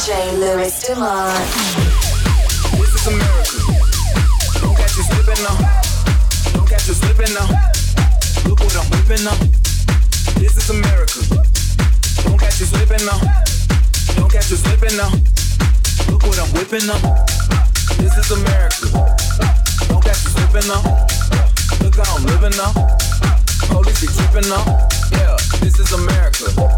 DJ Luis This is America. Don't catch you slipping now. Don't catch you slipping now. Look what I'm whipping up. This is America. Don't catch you slipping now. Don't catch you slipping now. Look what I'm whipping up. This is America. Don't catch you slipping now. Look how I'm living now. Police be tripping now. Yeah, this is America.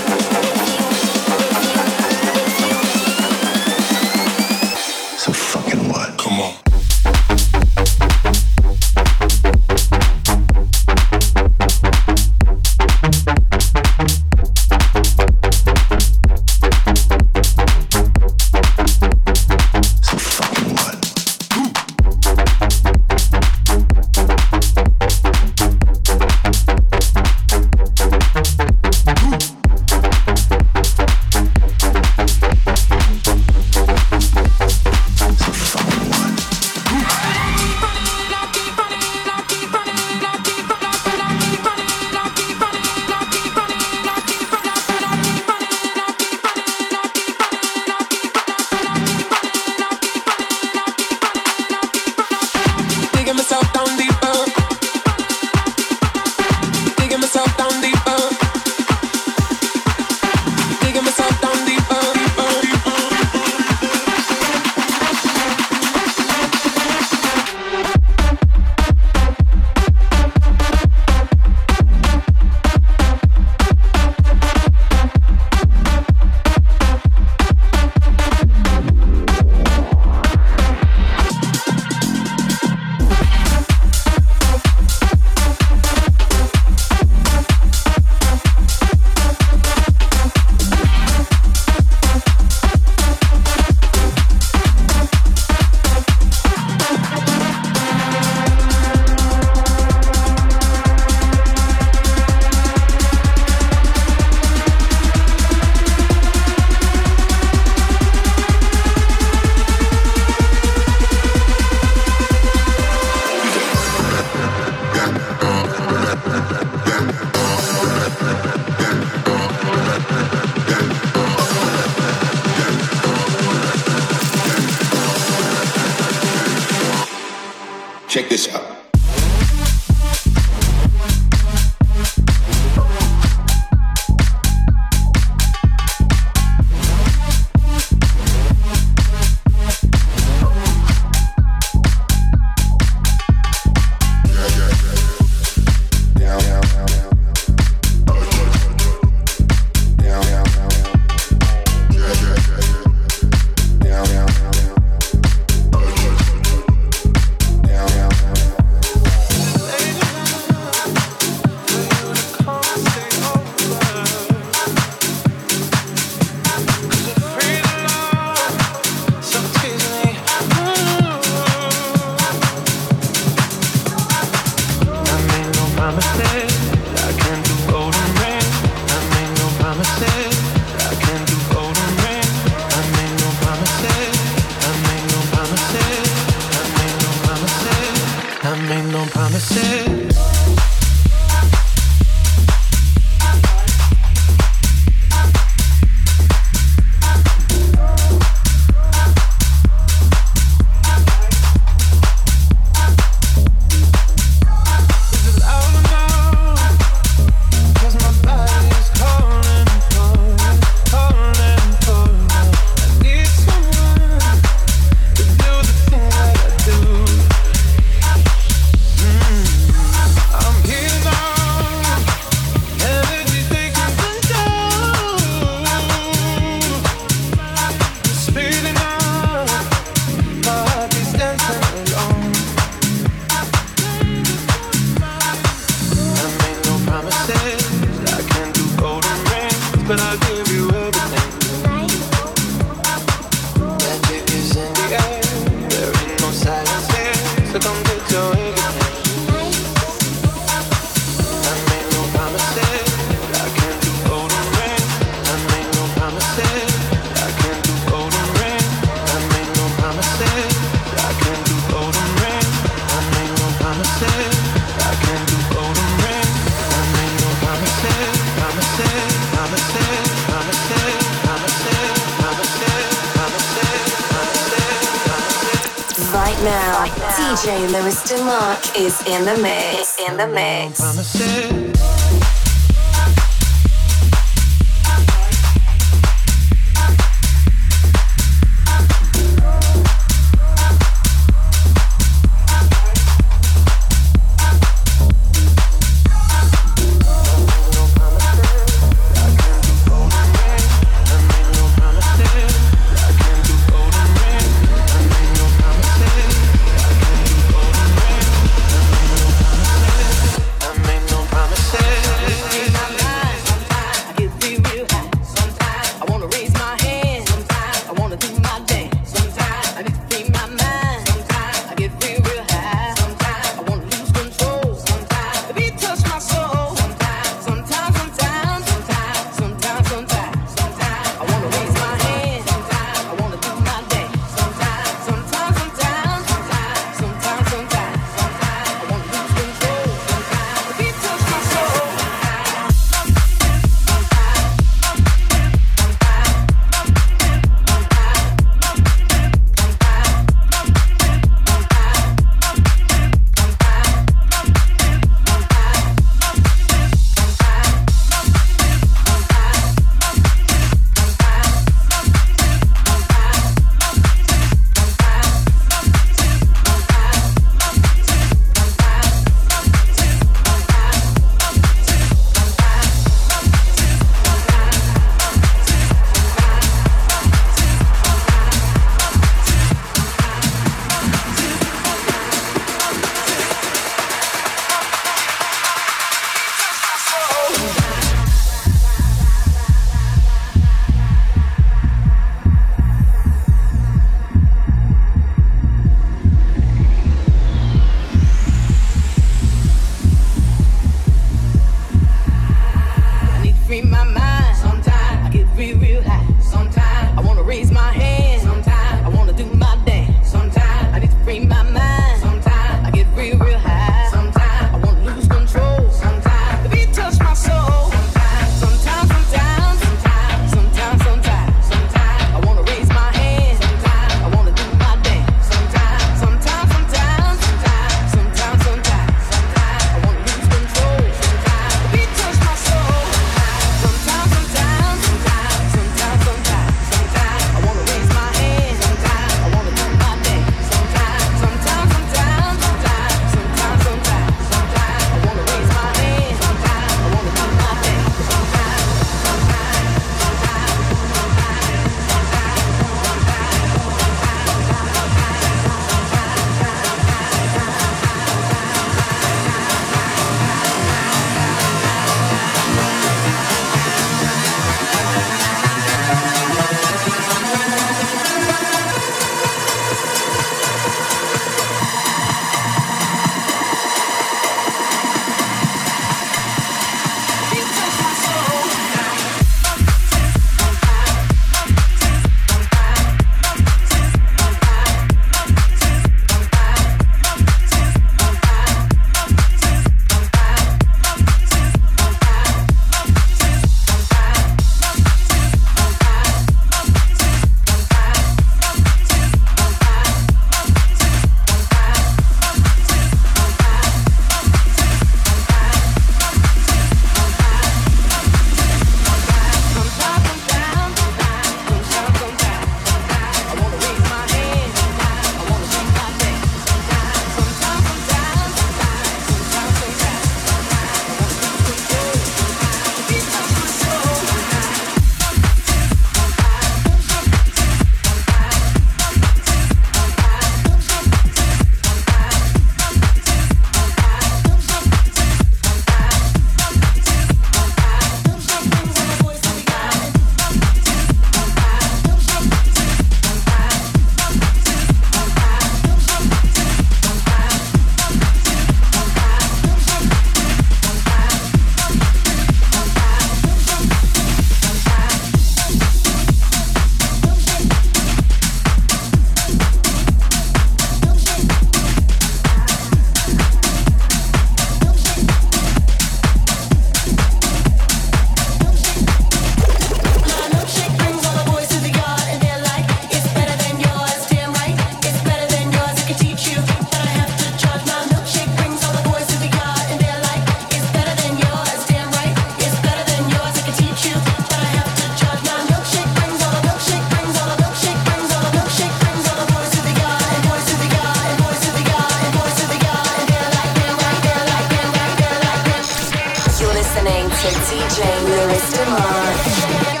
DJ Luis DeMark.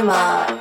Luis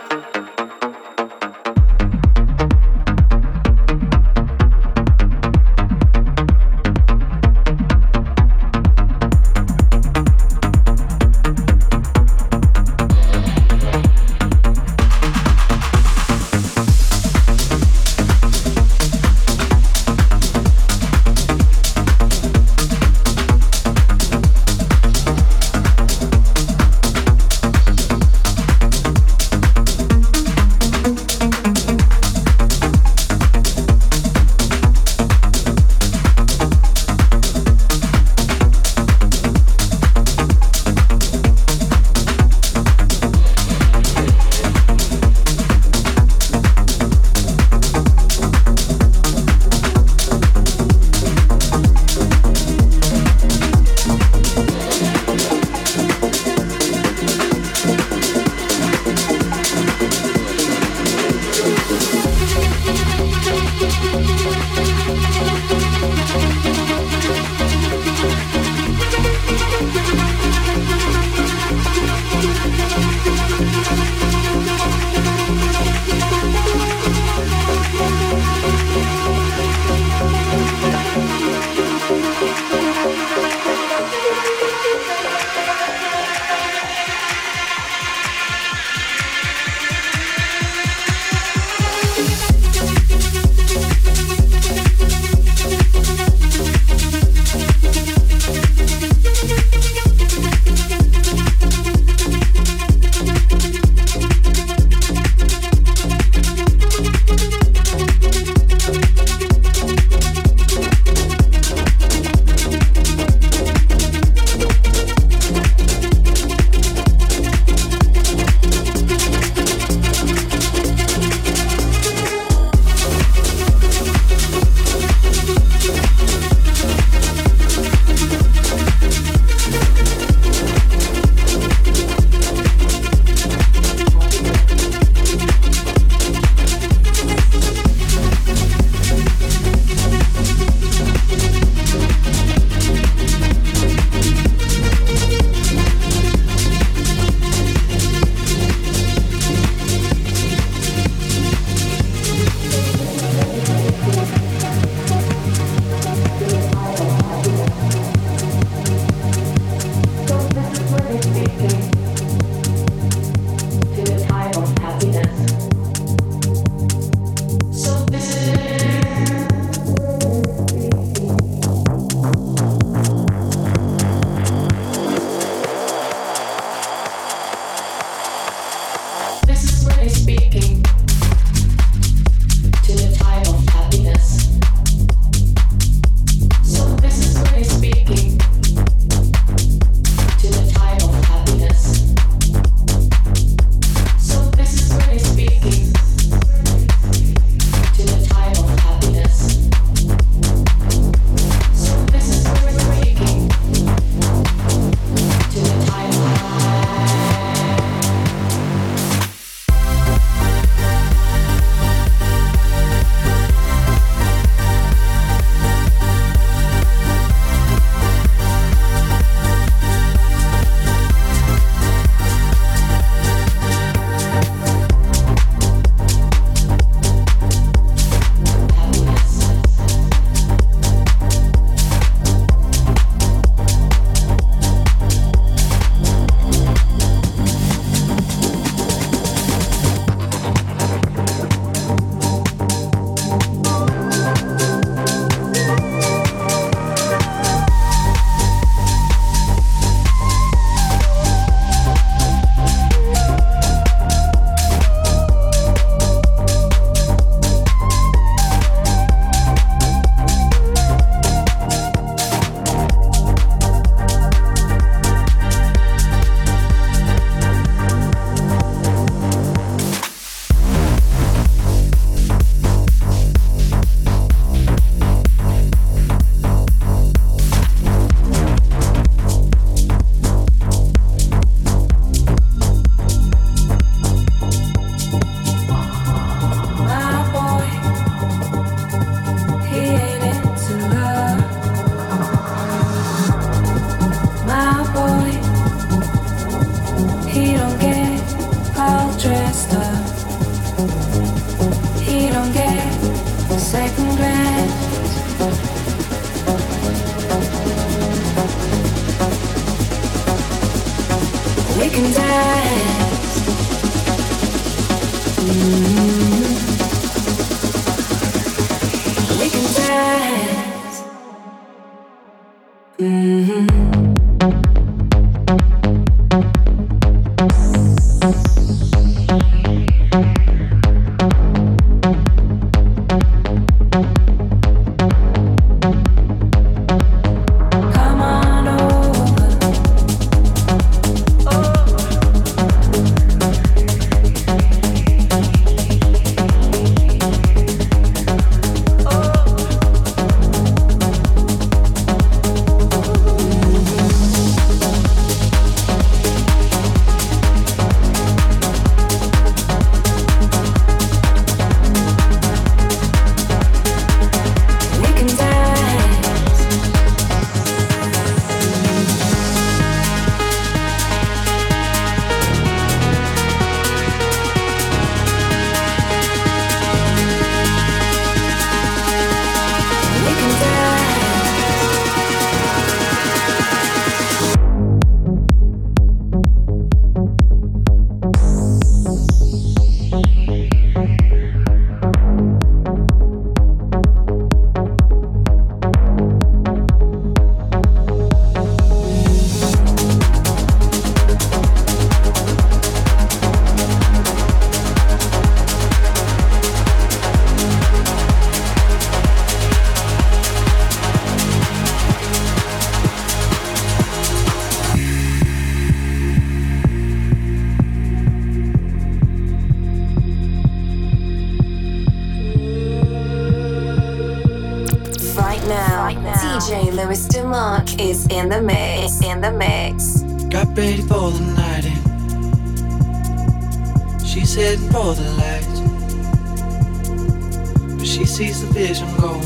Where I'm going.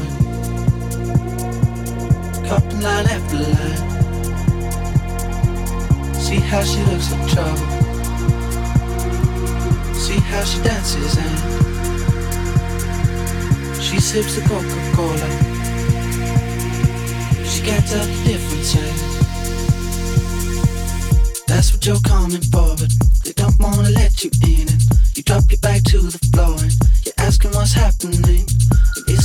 Dropping line after line. See how she looks in trouble. See how she dances and she sips a Coca Cola. She can't the difference. Eh? That's what you're coming for, but they don't wanna let you in. And you drop your back to the floor and you're asking what's happening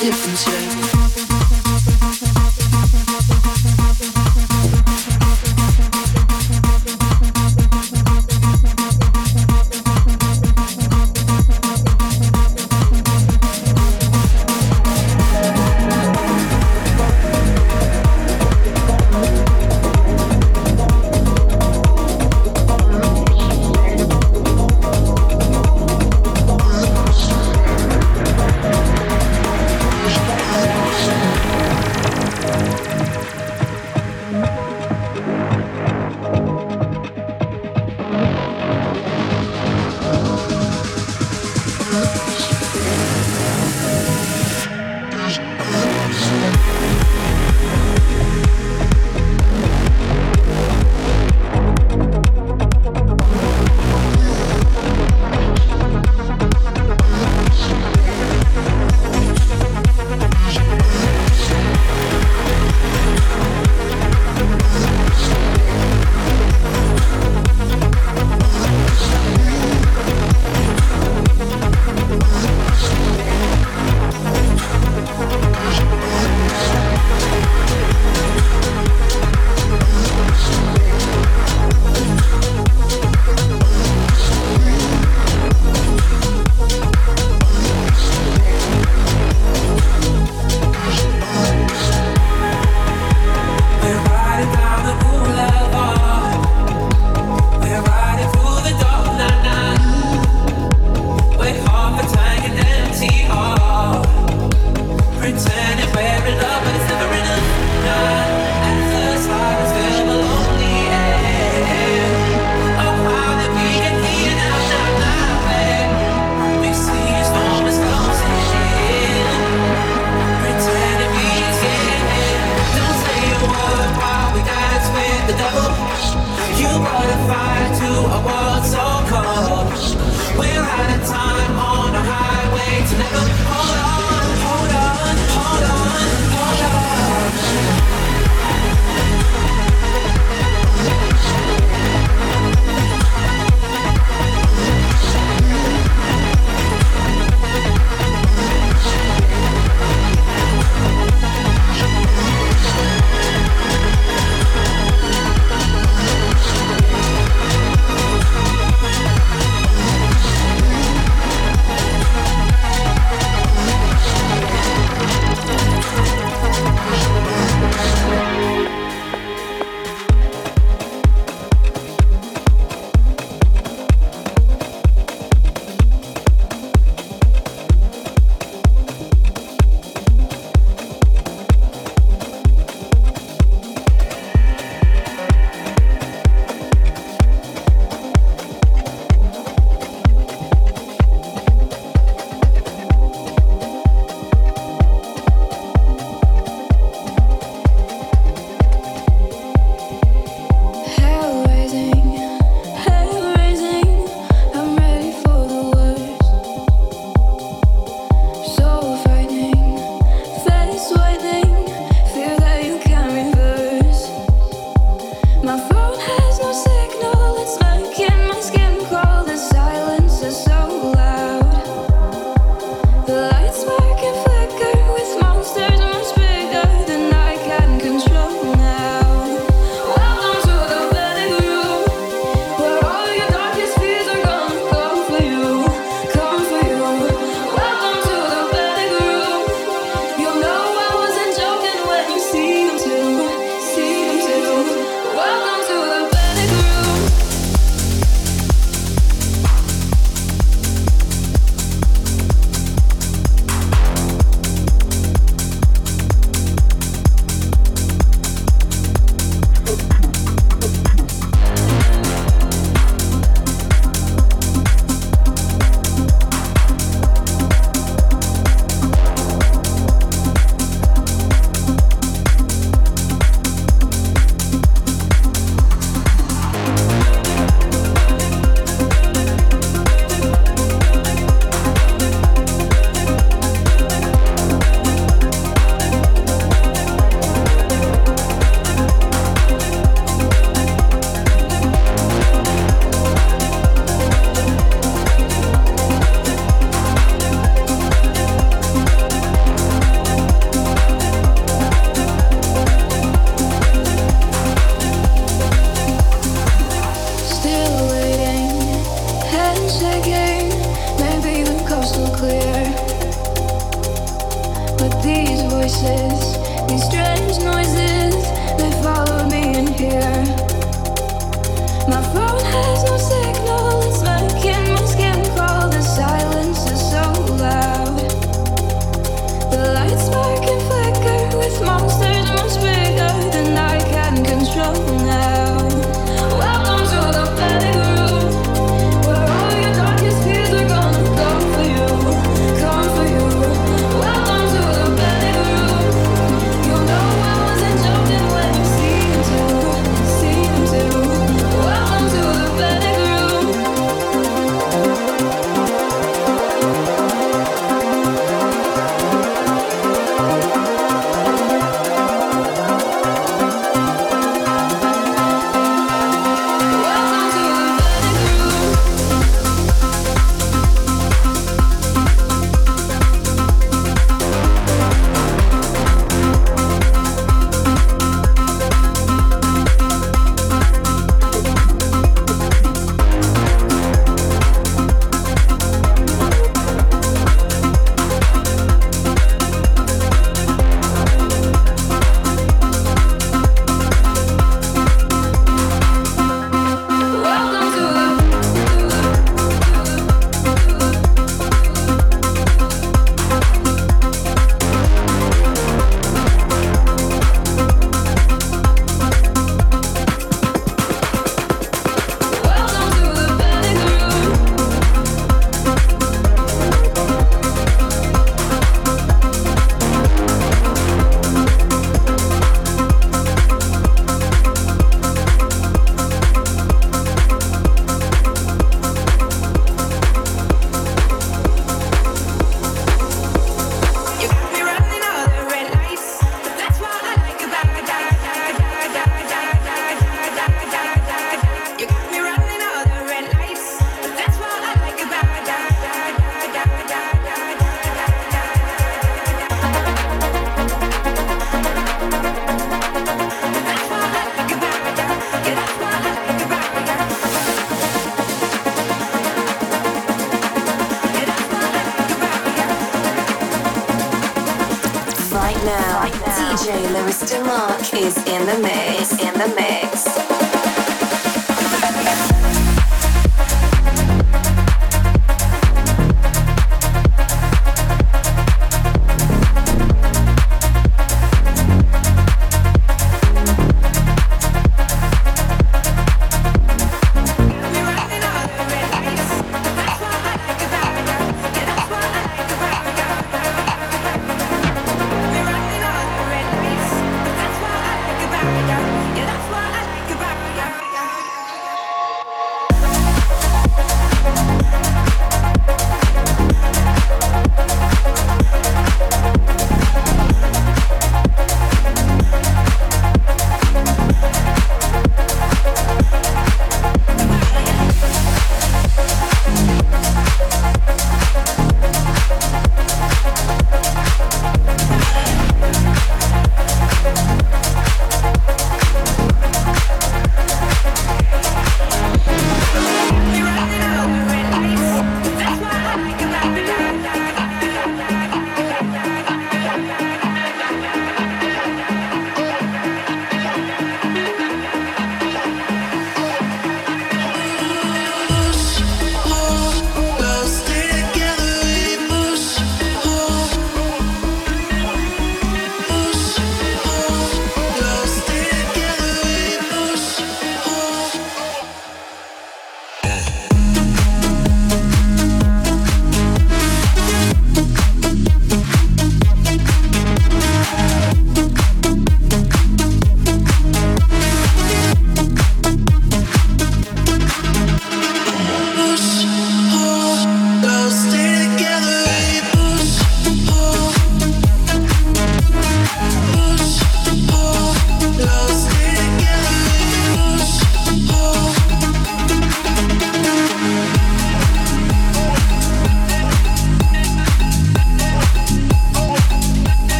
difference yet.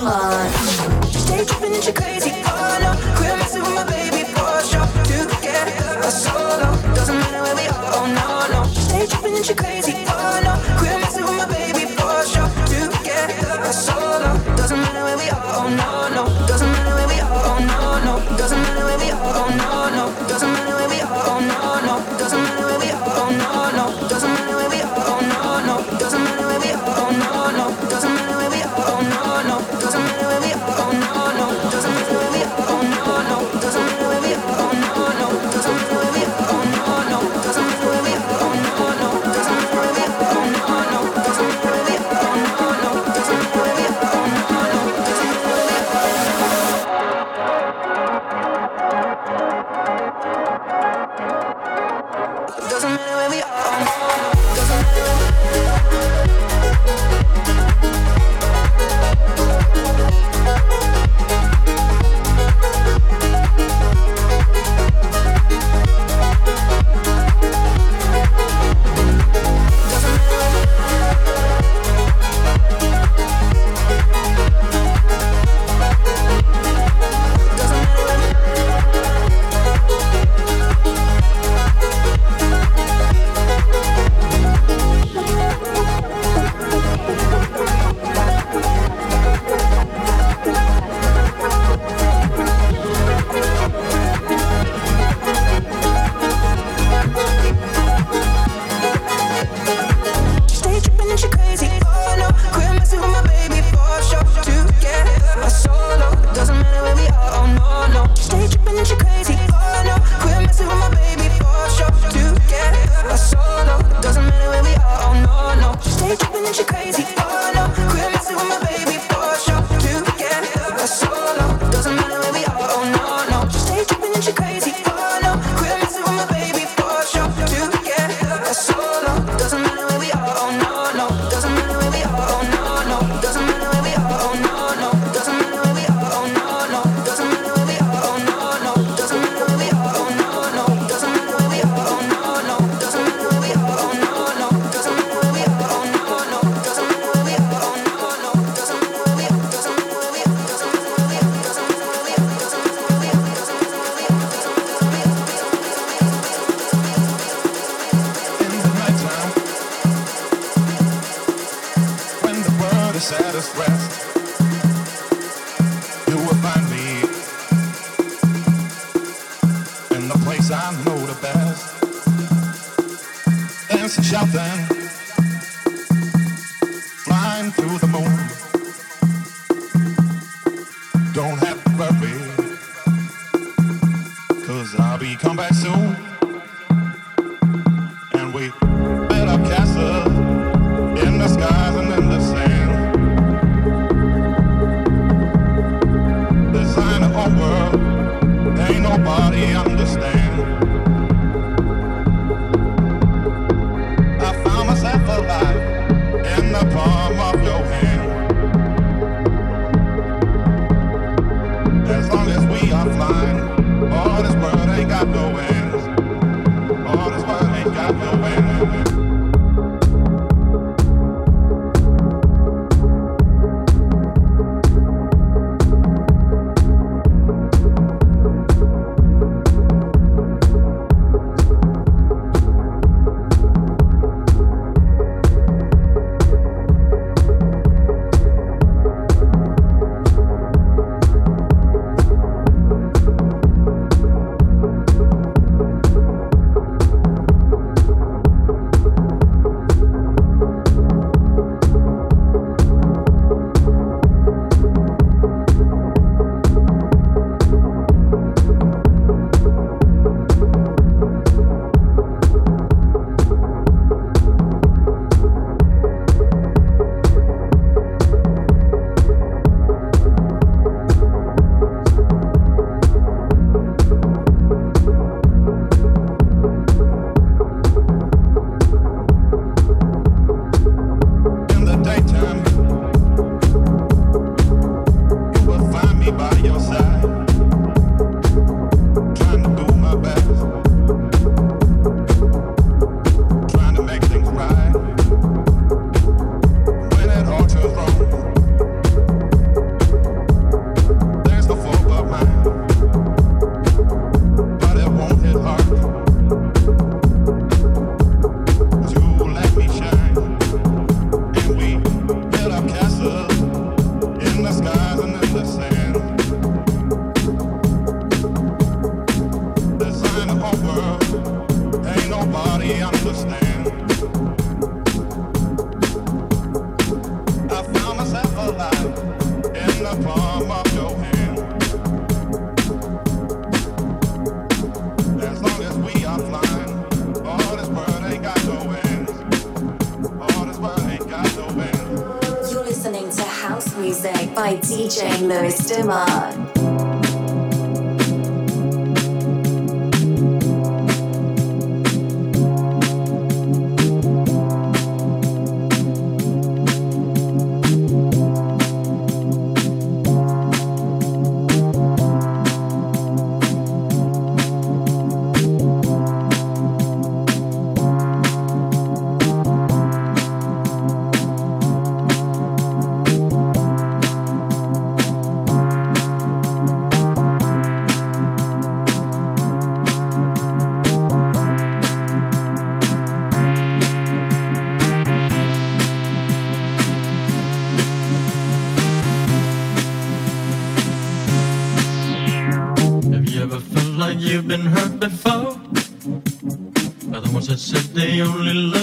your mind. Stay tripping into crazy.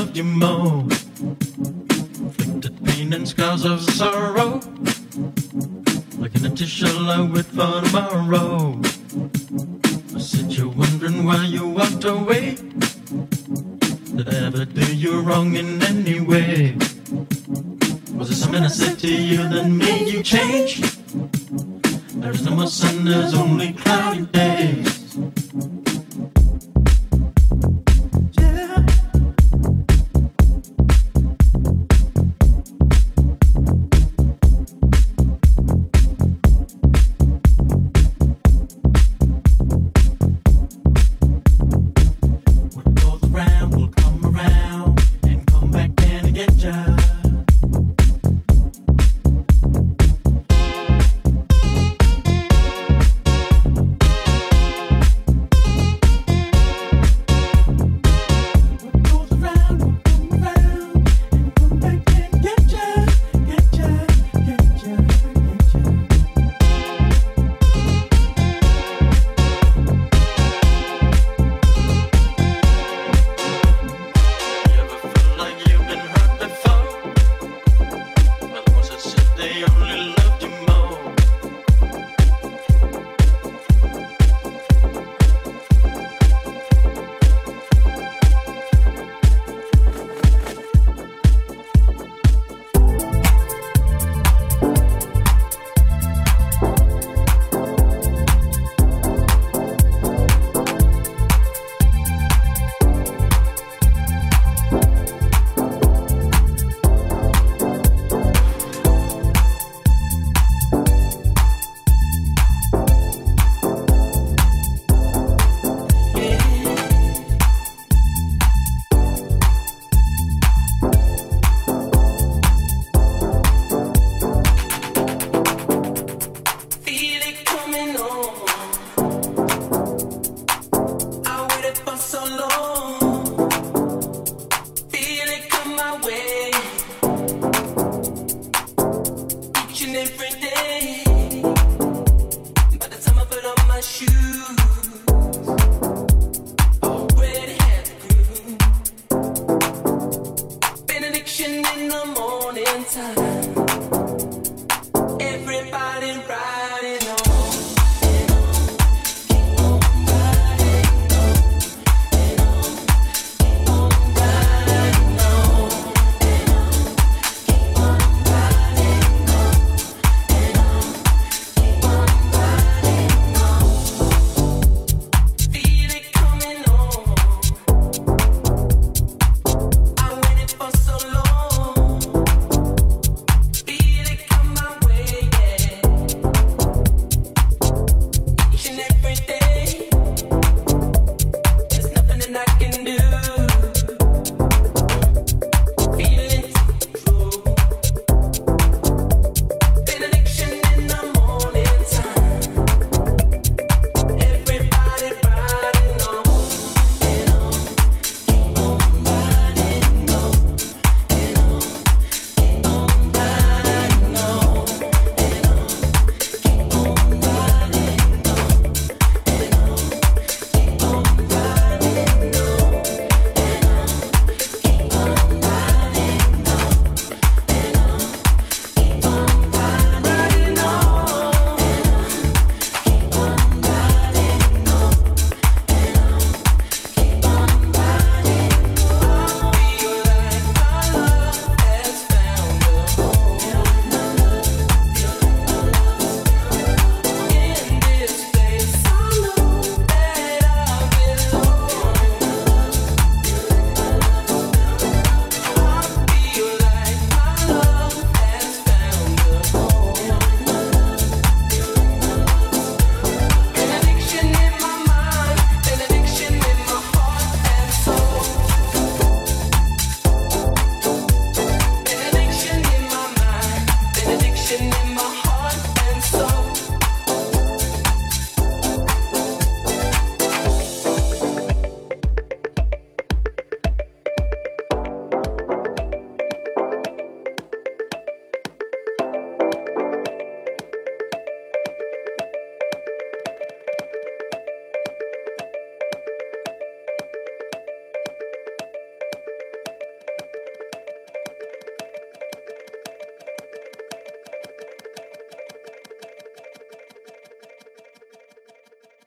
love you more. The pain and scars of sorrow. Like an addition, I with for tomorrow. I said you're wondering why you walked away. Did I ever do you wrong in any way? Was it something I said to you that made you change? There is no more sun, there's only cloudy days.